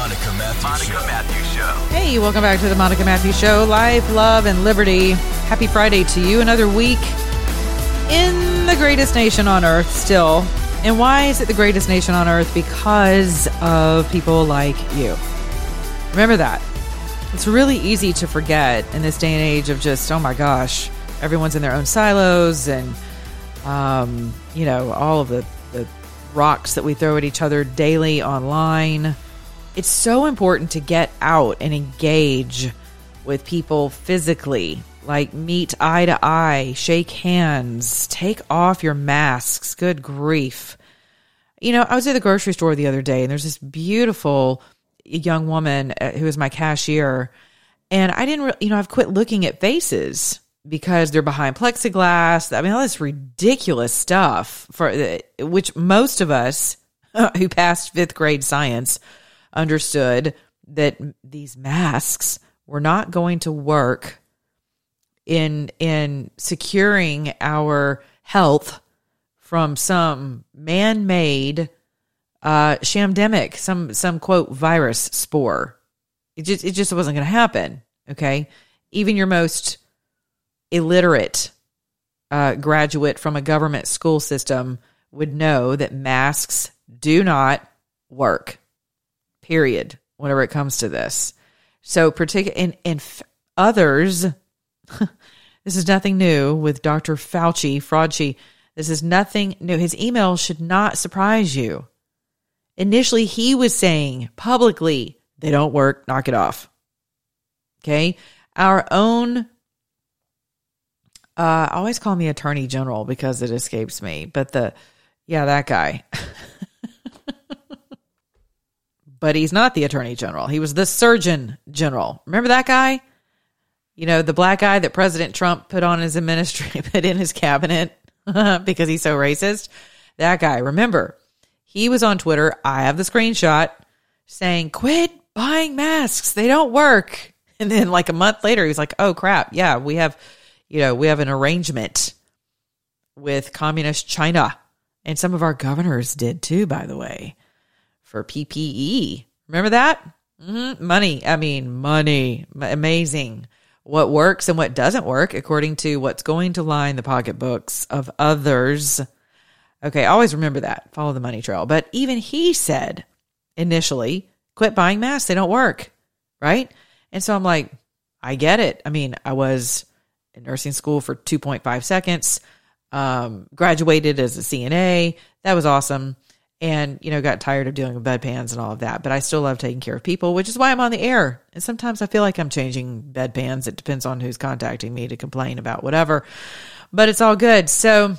The Monica Matthews Show. Matthews Show. Hey, welcome back to the Monica Matthews Show. Life, love, and liberty. Happy Friday to you. Another week in the greatest nation on earth still. And why is it the greatest nation on earth? Because of people like you. Remember that. It's really easy to forget in this day and age of just, oh my gosh, everyone's in their own silos and, um, you know, all of the, the rocks that we throw at each other daily online. It's so important to get out and engage with people physically, like meet eye to eye, shake hands, take off your masks. Good grief. You know, I was at the grocery store the other day and there's this beautiful young woman uh, who is my cashier. And I didn't, re- you know, I've quit looking at faces because they're behind plexiglass. I mean, all this ridiculous stuff for which most of us who passed fifth grade science understood that these masks were not going to work in in securing our health from some man-made uh shamdemic some some quote virus spore. It just it just wasn't going to happen okay? Even your most illiterate uh, graduate from a government school system would know that masks do not work period whenever it comes to this. So particular and, and f- others this is nothing new with dr fauci fraudchi this is nothing new. His email should not surprise you. Initially he was saying publicly they don't work knock it off. Okay? Our own uh, I always call me Attorney General because it escapes me, but the yeah, that guy. but he's not the Attorney General. He was the Surgeon General. Remember that guy? You know, the black guy that President Trump put on his administration, put in his cabinet because he's so racist. That guy, remember, he was on Twitter. I have the screenshot saying, quit buying masks. They don't work. And then like a month later, he was like, oh crap. Yeah, we have, you know, we have an arrangement with communist China. And some of our governors did too, by the way, for PPE. Remember that? Mm-hmm. Money. I mean, money. Amazing. What works and what doesn't work according to what's going to line the pocketbooks of others. Okay, always remember that. Follow the money trail. But even he said initially, quit buying masks. They don't work. Right. And so I'm like, I get it. I mean, I was in nursing school for 2.5 seconds, um, graduated as a CNA. That was awesome. And, you know, got tired of dealing with bedpans and all of that. But I still love taking care of people, which is why I'm on the air. And sometimes I feel like I'm changing bedpans. It depends on who's contacting me to complain about whatever. But it's all good. So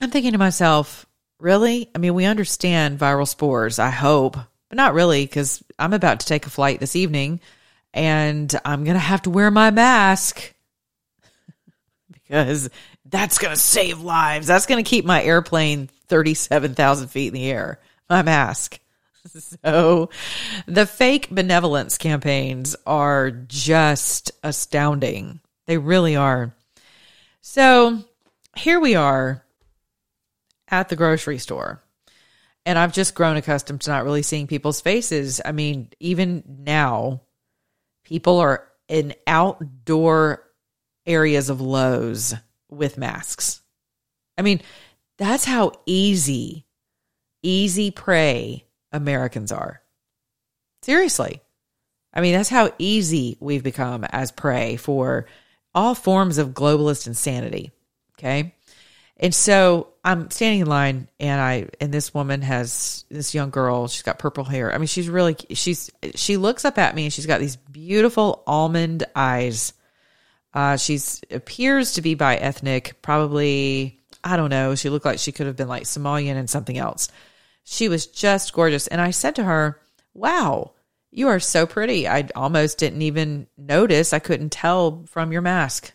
I'm thinking to myself, really? I mean, we understand viral spores, I hope, but not really, because I'm about to take a flight this evening and I'm going to have to wear my mask because that's going to save lives. That's going to keep my airplane 37,000 feet in the air, my mask. So the fake benevolence campaigns are just astounding. They really are. So here we are at the grocery store. And I've just grown accustomed to not really seeing people's faces. I mean, even now, people are in outdoor areas of Lowe's with masks. I mean, that's how easy, easy prey Americans are. Seriously. I mean, that's how easy we've become as prey for all forms of globalist insanity. Okay. And so I'm standing in line and I and this woman has this young girl, she's got purple hair. I mean, she's really she's she looks up at me and she's got these beautiful almond eyes. Uh she's appears to be by ethnic, probably I don't know. She looked like she could have been like Somalian and something else. She was just gorgeous. And I said to her, Wow, You are so pretty. I almost didn't even notice. I couldn't tell from your mask.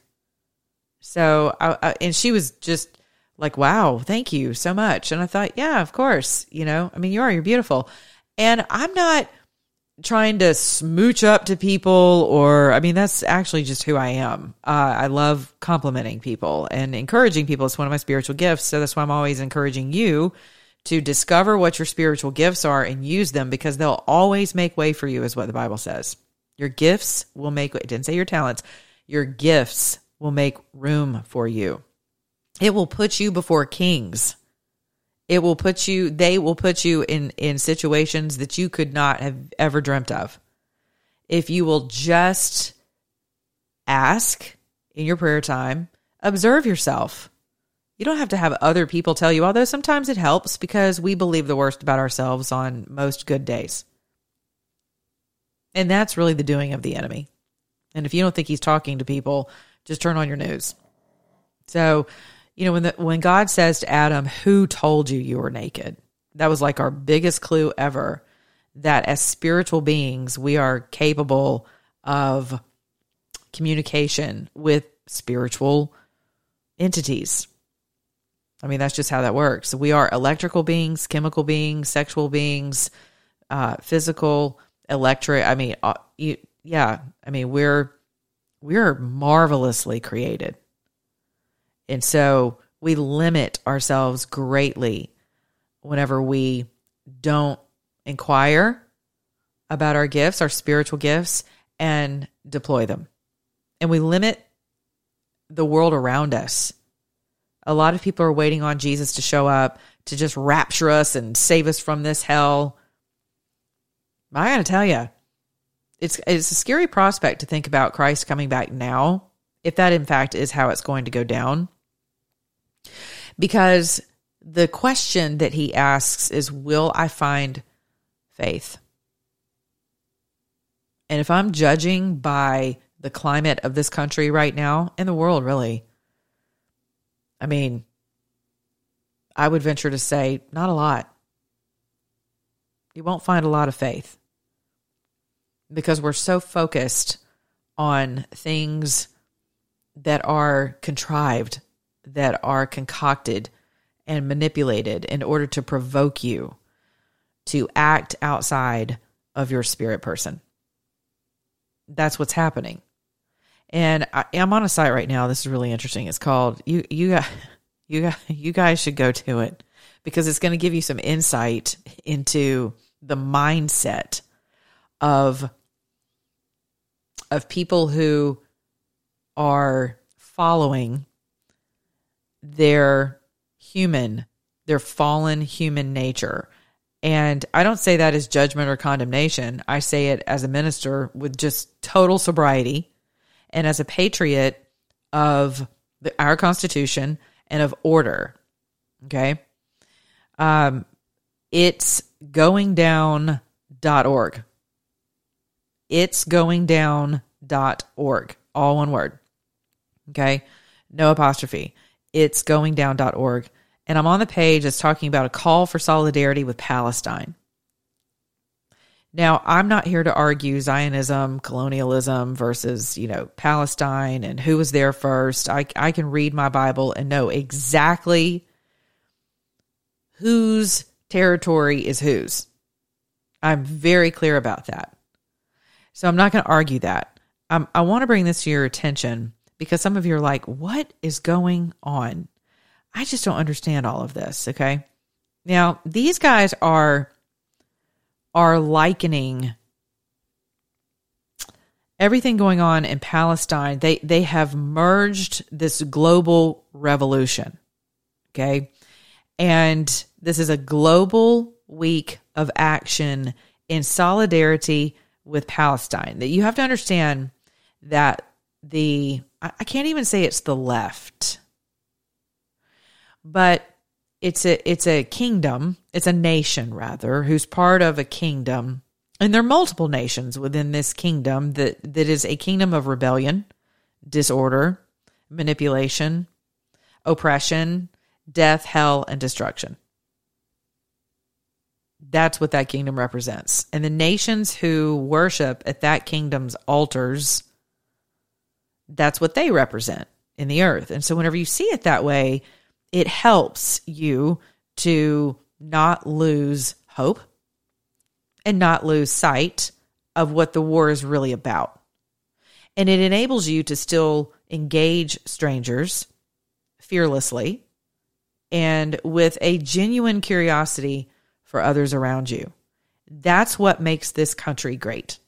So, I, I, and she was just like, wow, thank you so much. And I thought, yeah, of course. You know, I mean, you are, you're beautiful. And I'm not trying to smooch up to people or, I mean, that's actually just who I am. Uh, I love complimenting people and encouraging people. It's one of my spiritual gifts. So that's why I'm always encouraging you to discover what your spiritual gifts are and use them because they'll always make way for you, is what the Bible says. Your gifts will make, it didn't say your talents, your gifts will make room for you. It will put you before kings. It will put you, they will put you in, in situations that you could not have ever dreamt of. If you will just ask in your prayer time, observe yourself you don't have to have other people tell you, although sometimes it helps because we believe the worst about ourselves on most good days. And that's really the doing of the enemy. And if you don't think he's talking to people, just turn on your news. So, you know, when the, when God says to Adam, "Who told you you were naked?" That was like our biggest clue ever that as spiritual beings, we are capable of communication with spiritual entities. I mean, that's just how that works. We are electrical beings, chemical beings, sexual beings, uh, physical, electric. I mean, uh, you, yeah. I mean, we're we're marvelously created, and so we limit ourselves greatly whenever we don't inquire about our gifts, our spiritual gifts, and deploy them, and we limit the world around us a lot of people are waiting on Jesus to show up to just rapture us and save us from this hell. I got to tell you, it's it's a scary prospect to think about Christ coming back now, if that in fact is how it's going to go down. Because the question that he asks is, Will I find faith? And if I'm judging by the climate of this country right now, and the world, really, I mean, I would venture to say not a lot. You won't find a lot of faith because we're so focused on things that are contrived, that are concocted and manipulated in order to provoke you to act outside of your spirit person. That's what's happening. And I, am on a site right now. This is really interesting. It's called you you you you guys should go to it because it's going to give you some insight into the mindset of of people who are following their human, their fallen human nature. And I don't say that as judgment or condemnation. I say it as a minister with just total sobriety and as a patriot of the, our Constitution and of order. Okay. Um, it's going down.org. It's going down.org. All one word. Okay. No apostrophe. It's going down.org. And I'm on the page that's talking about a call for solidarity with Palestine. Now, I'm not here to argue Zionism, colonialism versus, you know, Palestine and who was there first. I, I can read my Bible and know exactly whose territory is whose. I'm very clear about that. So I'm not going to argue that. I want to bring this to your attention because some of you are like, what is going on? I just don't understand all of this. Okay. Now, these guys are are likening everything going on in Palestine. They they have merged this global revolution. Okay? And this is a global week of action in solidarity with Palestine. That you have to understand that the I can't even say it's the left. But it's a it's a kingdom, it's a nation rather, who's part of a kingdom. And there are multiple nations within this kingdom that, that is a kingdom of rebellion, disorder, manipulation, oppression, death, hell, and destruction. That's what that kingdom represents. And the nations who worship at that kingdom's altars, that's what they represent in the earth. And so whenever you see it that way, it helps you to not lose hope and not lose sight of what the war is really about. And it enables you to still engage strangers fearlessly and with a genuine curiosity for others around you. That's what makes this country great.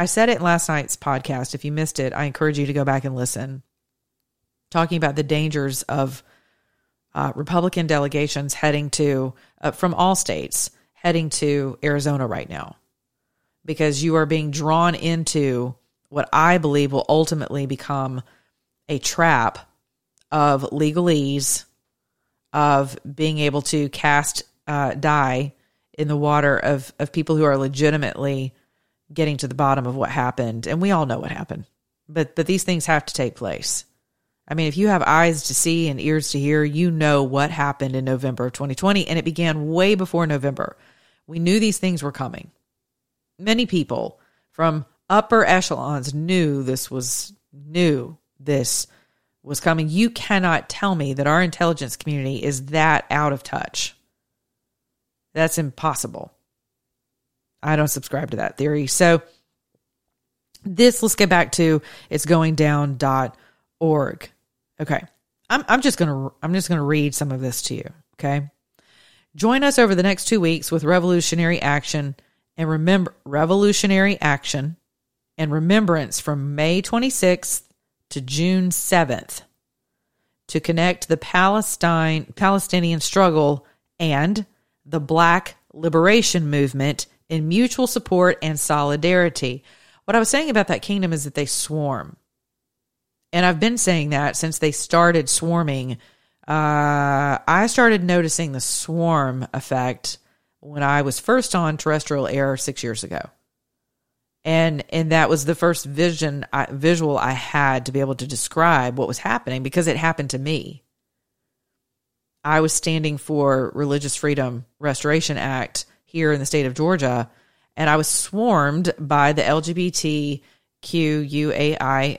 I said it last night's podcast. If you missed it, I encourage you to go back and listen. Talking about the dangers of uh, Republican delegations heading to, uh, from all states, heading to Arizona right now. Because you are being drawn into what I believe will ultimately become a trap of legalese, of being able to cast uh, dye in the water of, of people who are legitimately getting to the bottom of what happened. And we all know what happened, but, but these things have to take place. I mean, if you have eyes to see and ears to hear, you know what happened in November of 2020, and it began way before November. We knew these things were coming. Many people from upper echelons knew this was new, this was coming. You cannot tell me that our intelligence community is that out of touch. That's impossible. I don't subscribe to that theory. So, this, let's get back to it's going down.org. Okay. I'm, I'm just going to, I'm just going to read some of this to you. Okay. Join us over the next two weeks with revolutionary action and remember revolutionary action and remembrance from May 26th to June 7th to connect the Palestine Palestinian struggle and the Black liberation movement in mutual support and solidarity. What I was saying about that kingdom is that they swarm. And I've been saying that since they started swarming. Uh, I started noticing the swarm effect when I was first on terrestrial air six years ago and and that was the first vision I, visual I had to be able to describe what was happening because it happened to me. I was standing for Religious Freedom Restoration Act here in the state of Georgia, and I was swarmed by the LGBTQUAI,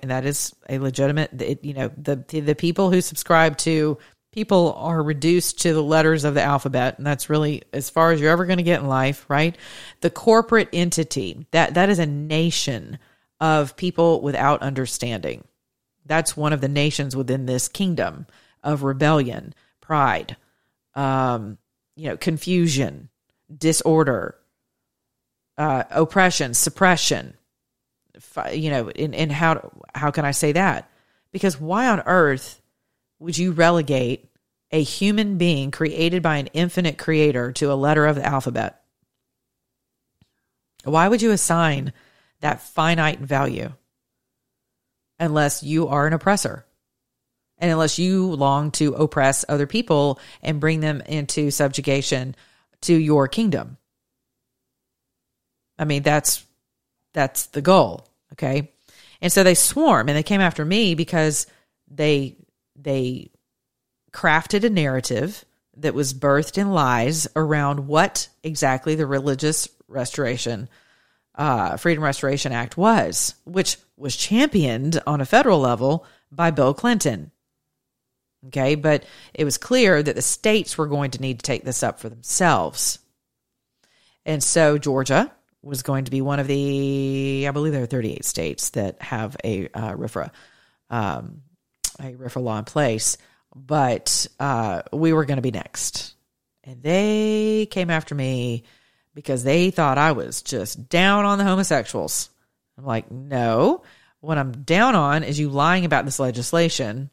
and that is a legitimate, you know, the the people who subscribe to people are reduced to the letters of the alphabet and that's really as far as you're ever going to get in life right? The corporate entity that that is a nation of people without understanding. That's one of the nations within this kingdom of rebellion pride um you know confusion disorder uh oppression suppression you know in in how how can i say that because why on earth would you relegate a human being created by an infinite creator to a letter of the alphabet? Why would you assign that finite value unless you are an oppressor? And unless you long to oppress other people and bring them into subjugation to your kingdom. I mean, that's that's the goal. Okay. And so they swarm and they came after me because they they crafted a narrative that was birthed in lies around what exactly the religious restoration uh, freedom restoration act was which was championed on a federal level by bill clinton okay but it was clear that the states were going to need to take this up for themselves and so georgia was going to be one of the i believe there are 38 states that have a uh, um, a RFRA law in place, but uh, we were going to be next. And they came after me because they thought I was just down on the homosexuals. I'm like, no. What I'm down on is you lying about this legislation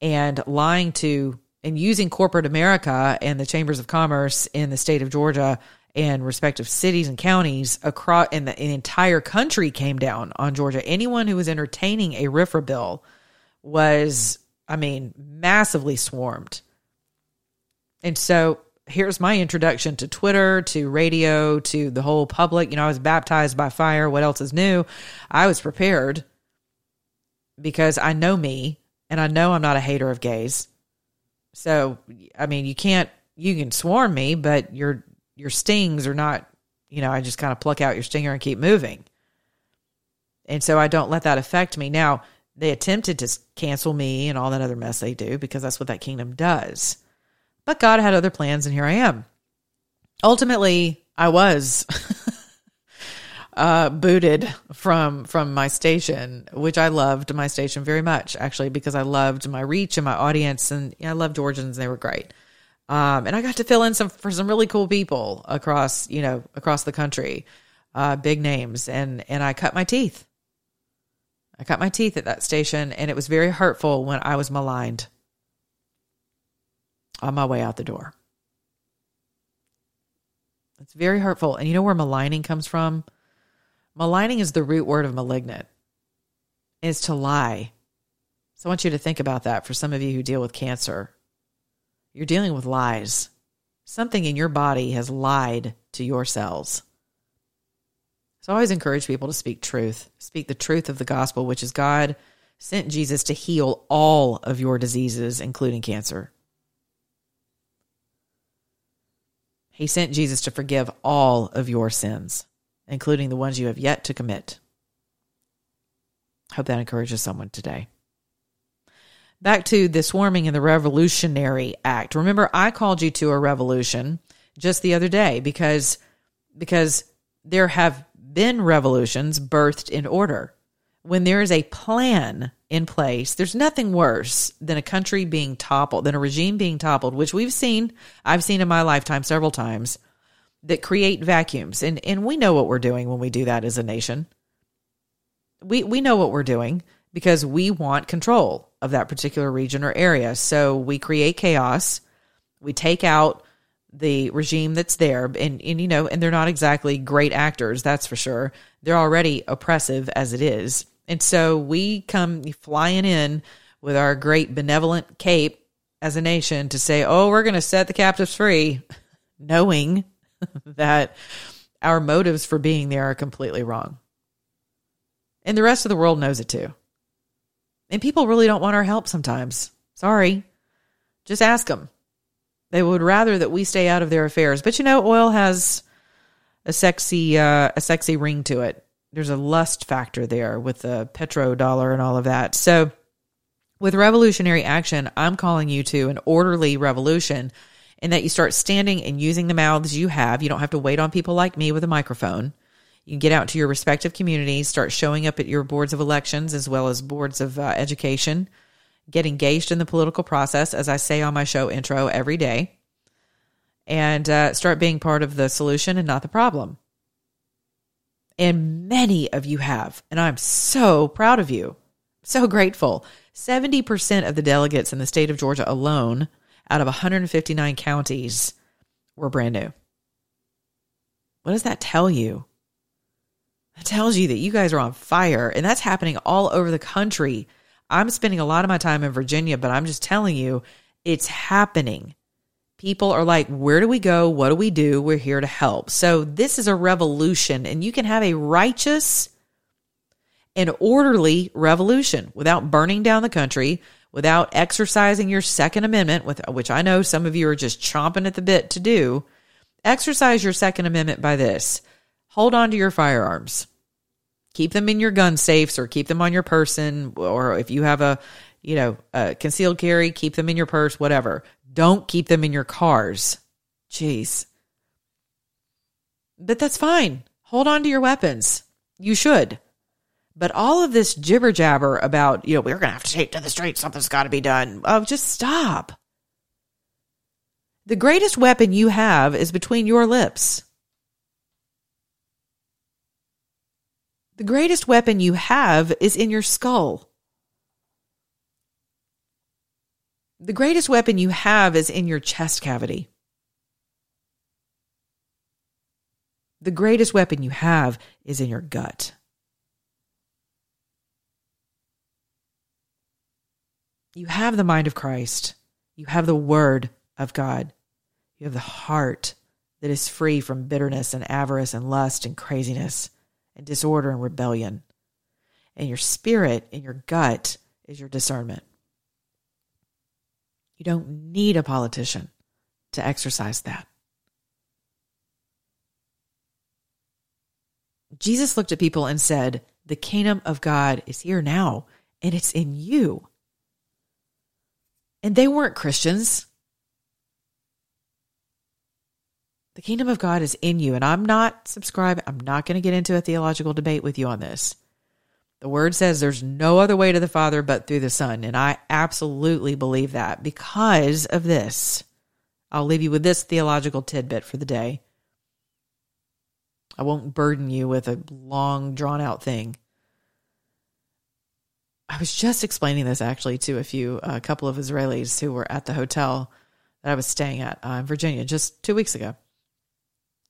and lying to and using corporate America and the chambers of commerce in the state of Georgia and respective cities and counties across and the, the entire country came down on Georgia. Anyone who was entertaining a RFRA bill was, I mean, massively swarmed. And so here's my introduction to Twitter, to radio, to the whole public. You know, I was baptized by fire. What else is new? I was prepared because I know me and I know I'm not a hater of gays. So, I mean, you can't you can swarm me, but your your stings are not, you know, I just kind of pluck out your stinger and keep moving. And so I don't let that affect me. Now, they attempted to cancel me and all that other mess they do because that's what that kingdom does. But God had other plans, and here I am. Ultimately, I was uh, booted from from my station, which I loved my station very much, actually, because I loved my reach and my audience, and I loved Georgians; they were great. Um, and I got to fill in some for some really cool people across, you know, across the country, uh, big names, and and I cut my teeth. I cut my teeth at that station, and it was very hurtful when I was maligned on my way out the door. It's very hurtful. And you know where maligning comes from? Maligning is the root word of malignant, is to lie. So I want you to think about that for some of you who deal with cancer. You're dealing with lies. Something in your body has lied to your cells. So I always encourage people to speak truth, speak the truth of the gospel, which is God sent Jesus to heal all of your diseases, including cancer. He sent Jesus to forgive all of your sins, including the ones you have yet to commit. Hope that encourages someone today. Back to the swarming and the Revolutionary Act. Remember, I called you to a revolution just the other day because because there have been revolutions birthed in order. When there is a plan in place. There's nothing worse than a country being toppled, than a regime being toppled, which we've seen, I've seen in my lifetime several times, that create vacuums. And and we know what we're doing when we do that as a nation. We we know what we're doing because we want control of that particular region or area. So we create chaos. We take out the regime that's there and, and you know and they're not exactly great actors that's for sure they're already oppressive as it is and so we come flying in with our great benevolent cape as a nation to say, oh, we're going to set the captives free, knowing that our motives for being there are completely wrong. And the rest of the world knows it too. And people really don't want our help sometimes. Sorry. Just ask them. They would rather that we stay out of their affairs. But you know, oil has a sexy uh, a sexy ring to it there's a lust factor there with the petrodollar and all of that. So with revolutionary action, I'm calling you to an orderly revolution in that you start standing and using the mouths you have. You don't have to wait on people like me with a microphone. You can get out to your respective communities, start showing up at your boards of elections as well as boards of uh, education, get engaged in the political process, as I say on my show intro every day, and uh, start being part of the solution and not the problem. And many of you have. And I'm so proud of you. So grateful. 70% of the delegates in the state of Georgia alone, out of 159 counties, were brand new. What does that tell you? That tells you that you guys are on fire, and that's happening all over the country. I'm spending a lot of my time in Virginia, but I'm just telling you, it's happening people are like, where do we go? What do we do? We're here to help. So this is a revolution, and you can have a righteous and orderly revolution without burning down the country, without exercising your Second Amendment, with which I know some of you are just chomping at the bit to do. Exercise your Second Amendment by this: hold on to your firearms. Keep them in your gun safes or keep them on your person, or if you have a you know, a concealed carry, keep them in your purse, whatever. Don't keep them in your cars. Jeez. But that's fine. Hold on to your weapons. You should. But all of this jibber jabber about, you know, we're going to have to take to the street, something's got to be done. Oh, just stop. The greatest weapon you have is between your lips. The greatest weapon you have is in your skull. The greatest weapon you have is in your chest cavity. The greatest weapon you have is in your gut. You have the mind of Christ. You have the word of God. You have the heart that is free from bitterness and avarice and lust and craziness and disorder and rebellion. And your spirit and your gut is your discernment. You don't need a politician to exercise that. Jesus looked at people and said, The kingdom of God is here now, and it's in you. And they weren't Christians. The kingdom of God is in you. And I'm not subscribing, I'm not going to get into a theological debate with you on this. The word says there's no other way to the Father but through the Son. And I absolutely believe that because of this. I'll leave you with this theological tidbit for the day. I won't burden you with a long, drawn out thing. I was just explaining this actually to a few, a couple of Israelis who were at the hotel that I was staying at uh, in Virginia just two weeks ago.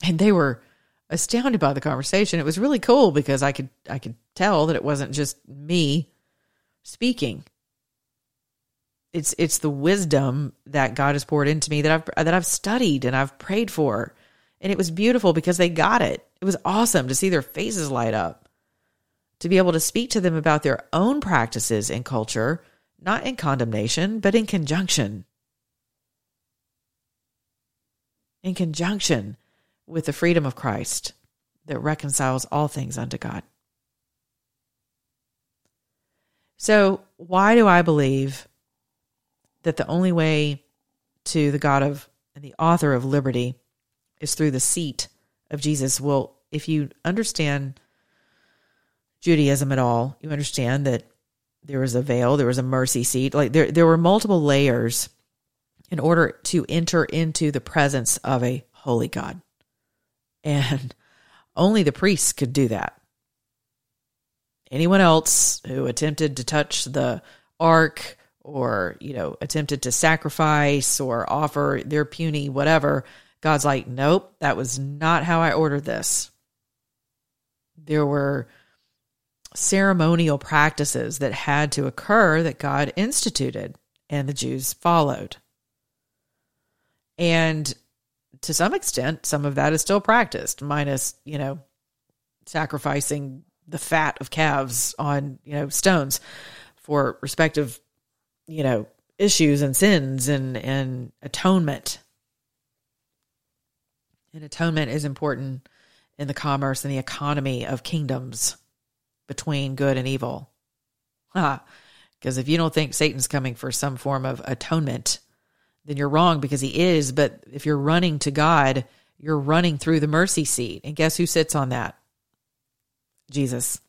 And they were astounded by the conversation. It was really cool because I could I could tell that it wasn't just me speaking. It's it's the wisdom that God has poured into me that I've that I've studied and I've prayed for. And it was beautiful because they got it. It was awesome to see their faces light up. To be able to speak to them about their own practices and culture, not in condemnation, but in conjunction. In conjunction with the freedom of Christ that reconciles all things unto God. So, why do I believe that the only way to the God of and the author of liberty is through the seat of Jesus? Well, if you understand Judaism at all, you understand that there was a veil, there was a mercy seat, like there there were multiple layers in order to enter into the presence of a holy God. And only the priests could do that. Anyone else who attempted to touch the ark or, you know, attempted to sacrifice or offer their puny whatever, God's like, nope, that was not how I ordered this. There were ceremonial practices that had to occur that God instituted and the Jews followed. And to some extent, some of that is still practiced, minus, you know, sacrificing the fat of calves on, you know, stones for respective, you know, issues and sins and, and atonement. And atonement is important in the commerce and the economy of kingdoms between good and evil. Because if you don't think Satan's coming for some form of atonement, then you're wrong because he is. But if you're running to God, you're running through the mercy seat. And guess who sits on that? Jesus.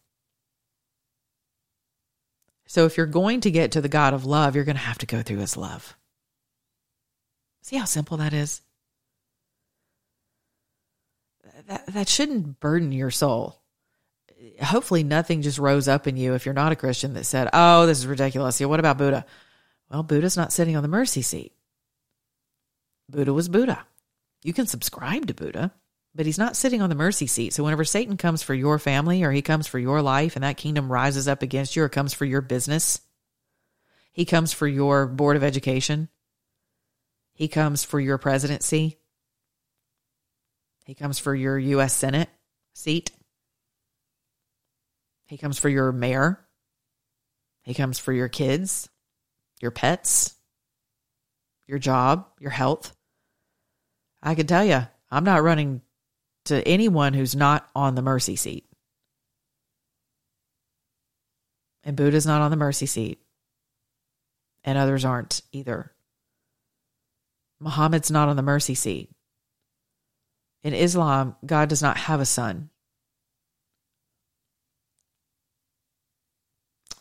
So if you're going to get to the God of love, you're going to have to go through his love. See how simple that is? That, that shouldn't burden your soul. Hopefully, nothing just rose up in you if you're not a Christian that said, Oh, this is ridiculous. Yeah, what about Buddha? Well, Buddha's not sitting on the mercy seat. Buddha was Buddha. You can subscribe to Buddha, but he's not sitting on the mercy seat. So whenever Satan comes for your family or he comes for your life and that kingdom rises up against you or comes for your business, he comes for your board of education, he comes for your presidency, he comes for your U.S. Senate seat, he comes for your mayor, he comes for your kids, your pets, your job, your health. I can tell you, I'm not running to anyone who's not on the mercy seat. And Buddha's not on the mercy seat. And others aren't either. Muhammad's not on the mercy seat. In Islam, God does not have a son.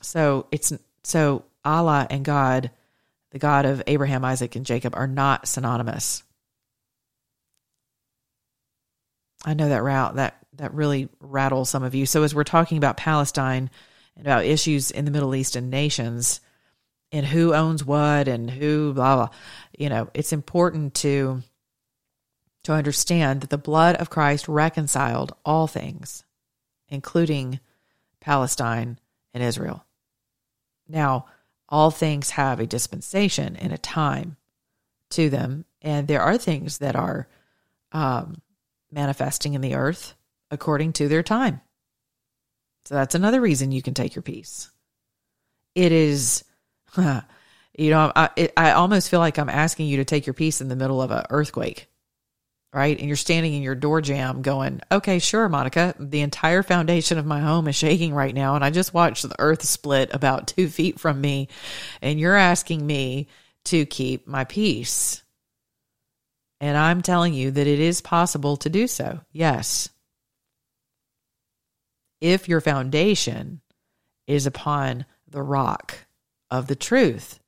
So it's so Allah and God, the God of Abraham, Isaac, and Jacob, are not synonymous. I know that route that that really rattles some of you. So as we're talking about Palestine and about issues in the Middle East and nations and who owns what and who blah blah, you know, it's important to to understand that the blood of Christ reconciled all things, including Palestine and Israel. Now, all things have a dispensation and a time to them, and there are things that are um, manifesting in the earth according to their time. So that's another reason you can take your peace. It is, You know, I, I almost feel like I'm asking you to take your peace in the middle of an earthquake, right? And you're standing in your door jamb going, okay, sure, Monica, the entire foundation of my home is shaking right now. And I just watched the earth split about two feet from me. And you're asking me to keep my peace. And I'm telling you that it is possible to do so. Yes. If your foundation is upon the rock of the truth,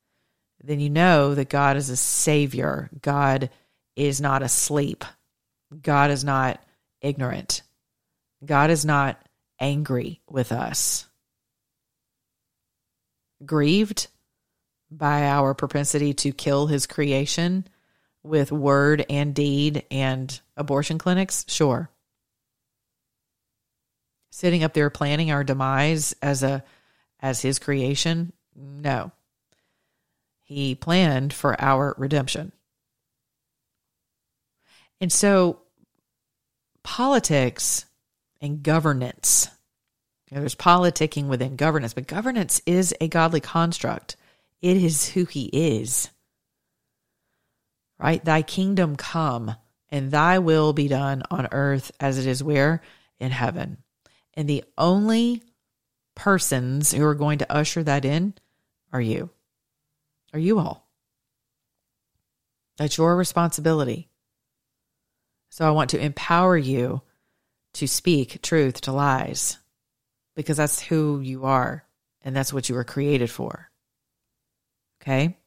then you know that God is a savior. God is not asleep. God is not ignorant. God is not angry with us. Grieved by our propensity to kill his creation with word and deed and abortion clinics? Sure. Sitting up there planning our demise as a as his creation? No. He planned for our redemption. And so politics and governance. You know, there's politicking within governance, but governance is a godly construct. It is who he is. Right? Thy kingdom come and thy will be done on earth as it is where? In heaven. And the only persons who are going to usher that in are you. Are you all. That's your responsibility. So I want to empower you to speak truth to lies because that's who you are and that's what you were created for. Okay?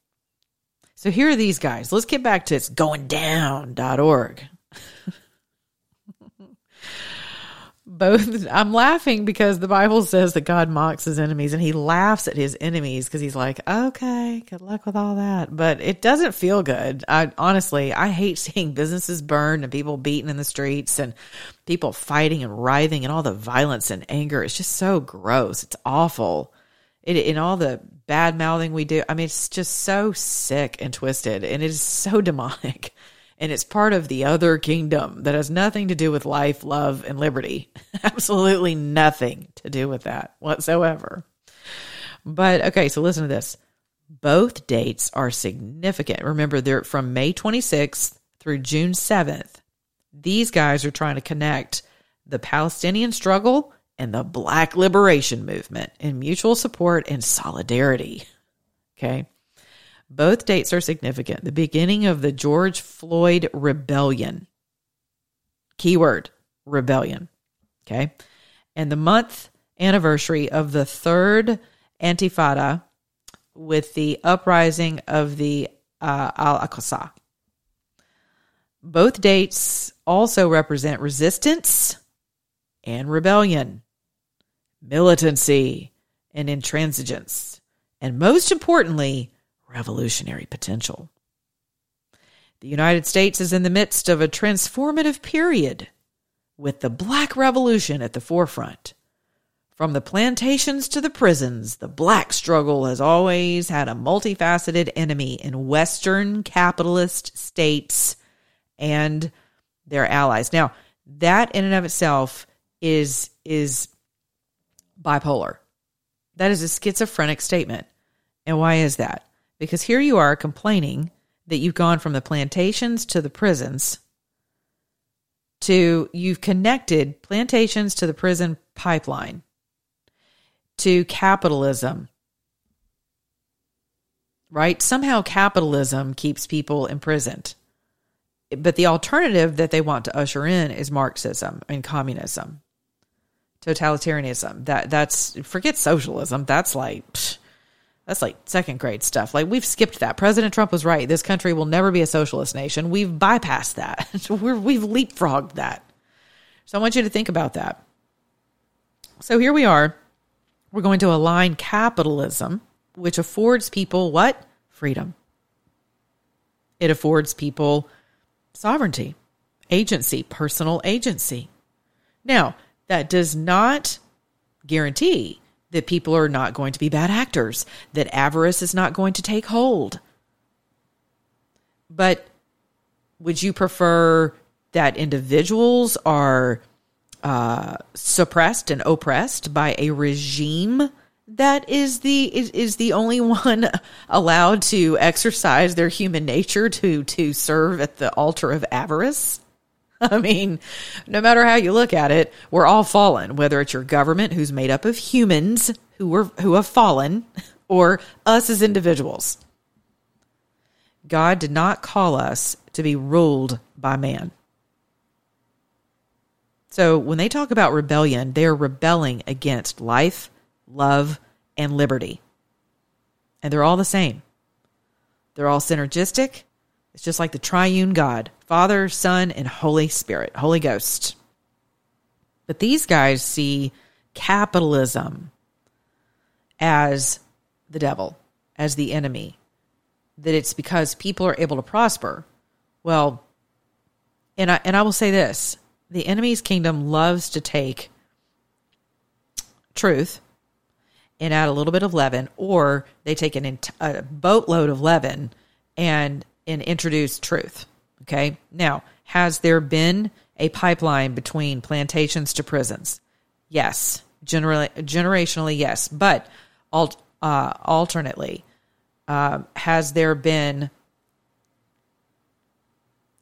So here are these guys. Let's get back to it's goingdown.org. both I'm laughing because the Bible says that God mocks his enemies and he laughs at his enemies because he's like, okay, good luck with all that. But it doesn't feel good. I honestly, I hate seeing businesses burned and people beaten in the streets and people fighting and writhing and all the violence and anger. It's just so gross. It's awful. It, in all the bad mouthing we do. I mean, it's just so sick and twisted and it is so demonic and it's part of the other kingdom that has nothing to do with life, love, and liberty. Absolutely nothing to do with that whatsoever. But okay, so listen to this. Both dates are significant. Remember, they're from May 26th through June 7th. These guys are trying to connect the Palestinian struggle and the Black liberation movement in mutual support and solidarity. Okay. Both dates are significant. The beginning of the George Floyd rebellion. Keyword rebellion. Okay. And the month anniversary of the third Intifada with the uprising of the uh, Al Aqsa. Both dates also represent resistance and rebellion, militancy and intransigence, and most importantly, revolutionary potential. The United States is in the midst of a transformative period with the Black Revolution at the forefront. From the plantations to the prisons, the black struggle has always had a multifaceted enemy in Western capitalist states and their allies. Now, that in and of itself is is bipolar. That is a schizophrenic statement. And why is that? Because here you are complaining that you've gone from the plantations to the prisons to you've connected plantations to the prison pipeline to capitalism. Right? Somehow capitalism keeps people imprisoned. But the alternative that they want to usher in is Marxism and communism. Totalitarianism. That that's forget socialism. That's like psh, that's like second grade stuff. Like we've skipped that. President Trump was right. This country will never be a socialist nation. We've bypassed that. We're, we've leapfrogged that. So I want you to think about that. So here we are. We're going to align capitalism, which affords people what? Freedom. It affords people sovereignty, agency, personal agency. Now, that does not guarantee that people are not going to be bad actors, that avarice is not going to take hold. But would you prefer that individuals are uh, suppressed and oppressed by a regime that is the is, is the only one allowed to exercise their human nature to to serve at the altar of avarice? I mean, no matter how you look at it, we're all fallen, whether it's your government who's made up of humans who were who have fallen or us as individuals. God did not call us to be ruled by man. So when they talk about rebellion, they're rebelling against life, love, and liberty. And they're all the same. They're all synergistic. It's just like the triune God Father, Son, and Holy Spirit, Holy Ghost. But these guys see capitalism as the devil, as the enemy, that it's because people are able to prosper. Well, and I, and I will say this the enemy's kingdom loves to take truth and add a little bit of leaven, or they take an ent- a boatload of leaven and and introduce truth. Okay, now has there been a pipeline between plantations to prisons? Yes, generally generationally, yes, but alt, uh, alternately, uh, has there been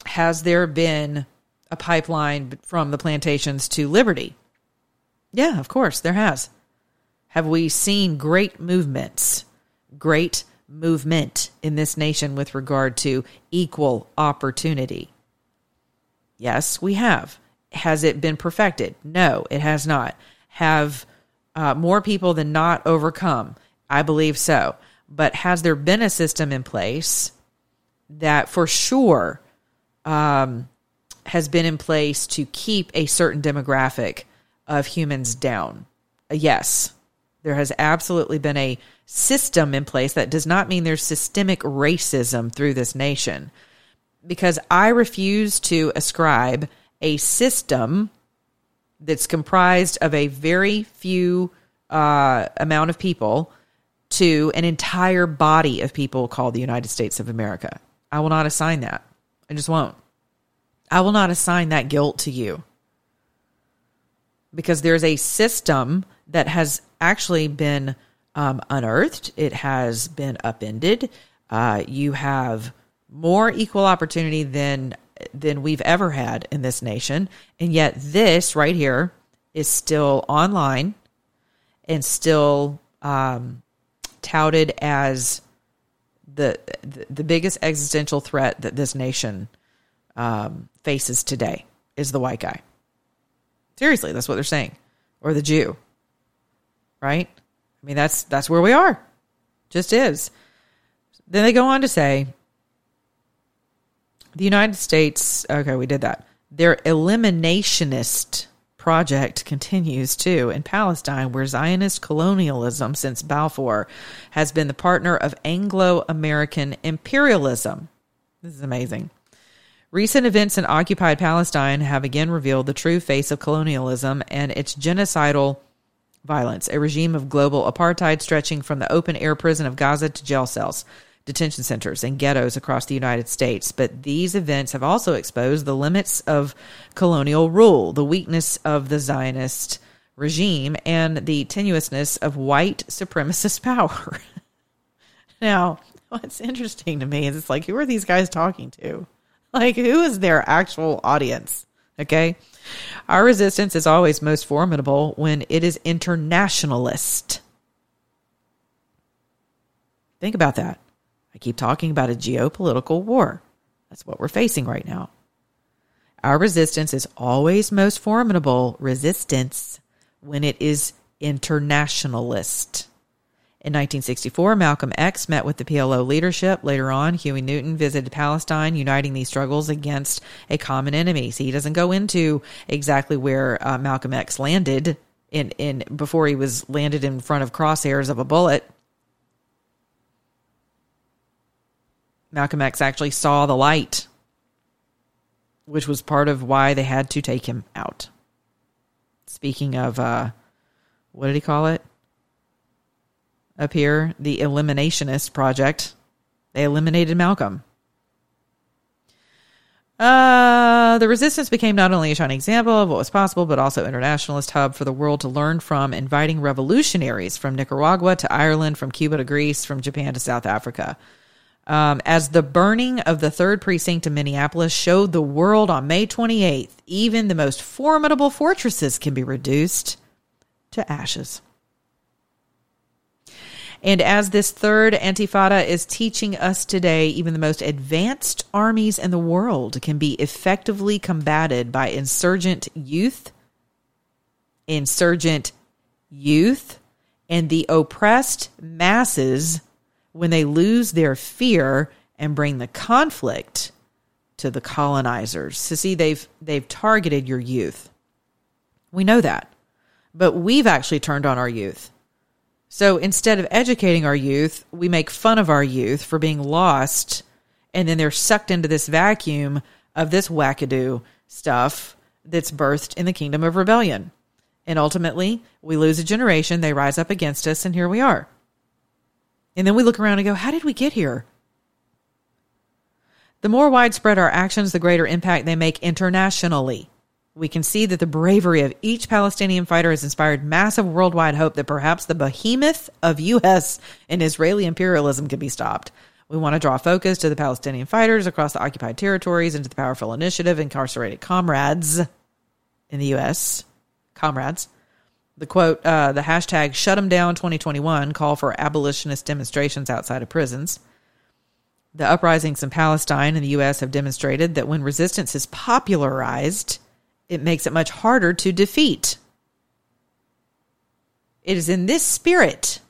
has there been a pipeline from the plantations to liberty? Yeah, of course, there has. Have we seen great movements, great movement in this nation with regard to equal opportunity? Yes, we have. Has it been perfected? No, it has not. Have uh, more people than not overcome? I believe so. But has there been a system in place that for sure um, has been in place to keep a certain demographic of humans down. Yes, there has absolutely been a system in place. That does not mean there's systemic racism through this nation, because I refuse to ascribe a system that's comprised of a very few uh, amount of people to an entire body of people called the United States of America. I will not assign that. I just won't. I will not assign that guilt to you because there's a system that has actually been um, unearthed, it has been upended. Uh, you have more equal opportunity than than we've ever had in this nation, and yet this right here is still online and still um, touted as the the biggest existential threat that this nation um, faces today is the white guy. Seriously, that's what they're saying, or the Jew, right? I mean, that's that's where we are. Just is. Then they go on to say the United States. Okay, we did that. Their eliminationist project continues too in Palestine, where Zionist colonialism since Balfour has been the partner of Anglo American imperialism. This is amazing. Recent events in occupied Palestine have again revealed the true face of colonialism and its genocidal violence, a regime of global apartheid stretching from the open air prison of Gaza to jail cells, detention centers, and ghettos across the United States. But these events have also exposed the limits of colonial rule, the weakness of the Zionist regime, and the tenuousness of white supremacist power. now, what's interesting to me is it's like, who are these guys talking to? Like, who is their actual audience? Okay. Our resistance is always most formidable when it is internationalist. Think about that. I keep talking about a geopolitical war. That's what we're facing right now. Our resistance is always most formidable resistance when it is internationalist. In 1964, Malcolm X met with the PLO leadership. Later on, Huey Newton visited Palestine, uniting these struggles against a common enemy. So he doesn't go into exactly where uh, Malcolm X landed in, in before he was landed in front of crosshairs of a bullet. Malcolm X actually saw the light, which was part of why they had to take him out. Speaking of, uh, what did he call it? Up here, the Eliminationist Project. They eliminated Malcolm. Uh, the resistance became not only a shining example of what was possible, but also internationalist hub for the world to learn from, inviting revolutionaries from Nicaragua to Ireland, from Cuba to Greece, from Japan to South Africa. Um, as the burning of the third precinct in Minneapolis showed the world on May 28th, even the most formidable fortresses can be reduced to ashes. And as this third Intifada is teaching us today, even the most advanced armies in the world can be effectively combated by insurgent youth, insurgent youth, and the oppressed masses when they lose their fear and bring the conflict to the colonizers. So see, they've they've targeted your youth. We know that. But we've actually turned on our youth. So instead of educating our youth, we make fun of our youth for being lost, and then they're sucked into this vacuum of this wackadoo stuff that's birthed in the kingdom of rebellion. And ultimately, we lose a generation, they rise up against us, and here we are. And then we look around and go, How did we get here? The more widespread our actions, the greater impact they make internationally. We can see that the bravery of each Palestinian fighter has inspired massive worldwide hope that perhaps the behemoth of U.S. and Israeli imperialism can be stopped. We want to draw focus to the Palestinian fighters across the occupied territories and to the powerful initiative incarcerated comrades in the U.S. Comrades. The quote, uh, the hashtag shut them down 2021 call for abolitionist demonstrations outside of prisons. The uprisings in Palestine and the U.S. have demonstrated that when resistance is popularized, it makes it much harder to defeat. It is in this spirit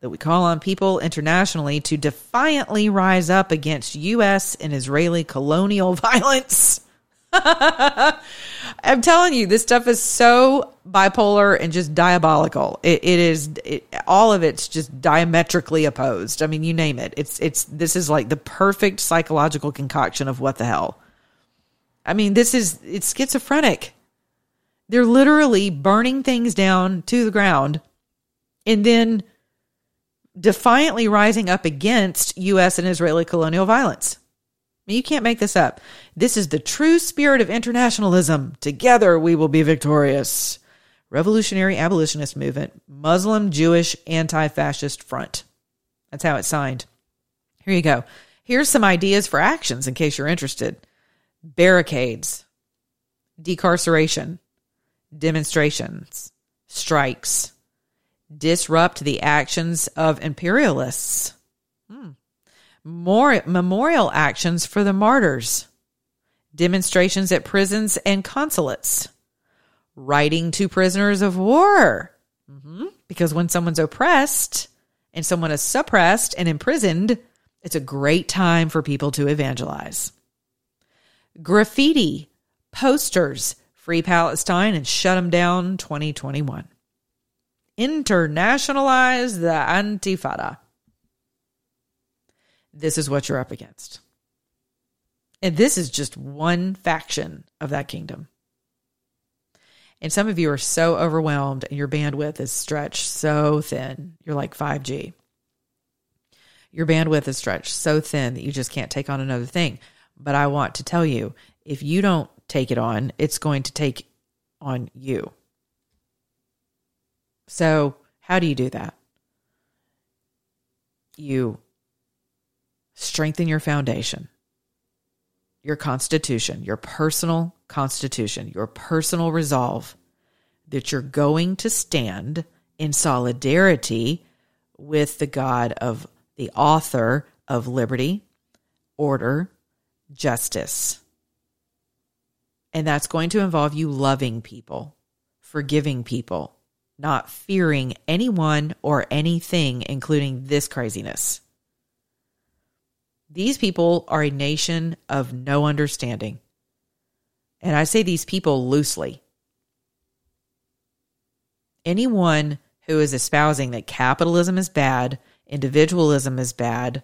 that we call on people internationally to defiantly rise up against U.S. and Israeli colonial violence. I'm telling you, this stuff is so bipolar and just diabolical. it, it is it, all of it's just diametrically opposed. I mean, you name it. It's it's this is like the perfect psychological concoction of what the hell. I mean, this is it's schizophrenic. They're literally burning things down to the ground and then defiantly rising up against US and Israeli colonial violence. I mean, you can't make this up. This is the true spirit of internationalism. Together we will be victorious. Revolutionary Abolitionist Movement, Muslim Jewish Anti Fascist Front. That's how it's signed. Here you go. Here's some ideas for actions in case you're interested barricades, decarceration, demonstrations, strikes, disrupt the actions of imperialists, hmm. More memorial actions for the martyrs, demonstrations at prisons and consulates, writing to prisoners of war. Mm-hmm. Because when someone's oppressed and someone is suppressed and imprisoned, it's a great time for people to evangelize graffiti, posters, Free Palestine, and Shut Them Down 2021. Internationalize the Intifada. This is what you're up against. And this is just one faction of that kingdom. And some of you are so overwhelmed and your bandwidth is stretched so thin. You're like 5G. Your bandwidth is stretched so thin that you just can't take on another thing. But I want to tell you if you don't take it on, it's going to take on you. So, how do you do that? You strengthen your foundation, your constitution, your personal constitution, your personal resolve that you're going to stand in solidarity with the God of the author of liberty, order, justice. And that's going to involve you loving people, forgiving people, not fearing anyone or anything, including this craziness. These people are a nation of no understanding. And I say these people loosely. Anyone who is espousing that capitalism is bad, individualism is bad,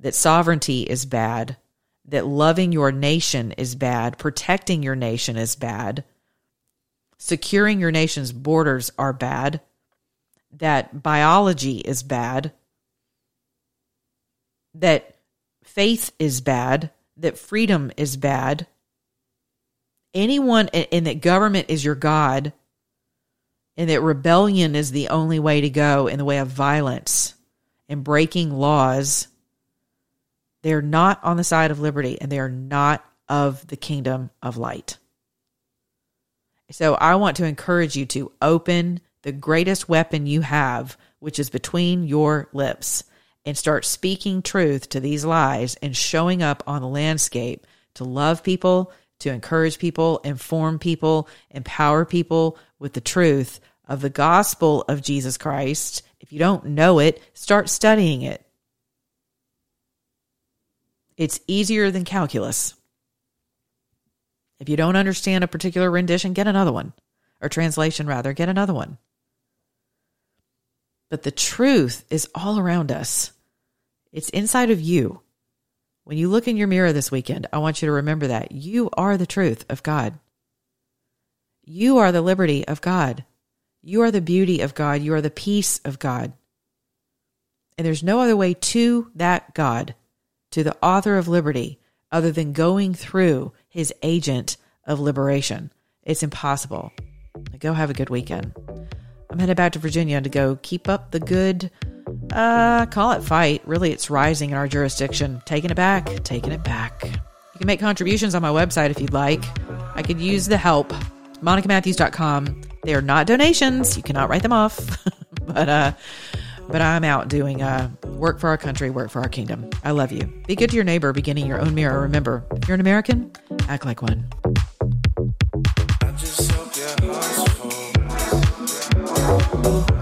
that sovereignty is bad, that loving your nation is bad, protecting your nation is bad, securing your nation's borders are bad, that biology is bad, that faith is bad, that freedom is bad, anyone, and that government is your God, and that rebellion is the only way to go in the way of violence and breaking laws, they're not on the side of liberty and they are not of the kingdom of light. So I want to encourage you to open the greatest weapon you have, which is between your lips, and start speaking truth to these lies and showing up on the landscape to love people, to encourage people, inform people, empower people with the truth of the gospel of Jesus Christ. If you don't know it, start studying it. It's easier than calculus. If you don't understand a particular rendition, get another one, or translation rather, get another one. But the truth is all around us, it's inside of you. When you look in your mirror this weekend, I want you to remember that you are the truth of God. You are the liberty of God. You are the beauty of God. You are the peace of God. And there's no other way to that God, to the author of liberty, other than going through his agent of liberation. It's impossible. Go have a good weekend. I'm headed back to Virginia to go keep up the good, uh, call it fight. Really, it's rising in our jurisdiction. Taking it back, taking it back. You can make contributions on my website if you'd like. I could use the help. MonicaMatthews.com. They are not donations. You cannot write them off. but, uh, but I'm out doing uh, work for our country, work for our kingdom. I love you. Be good to your neighbor, beginning your own mirror. Remember, if you're an American, act like one. I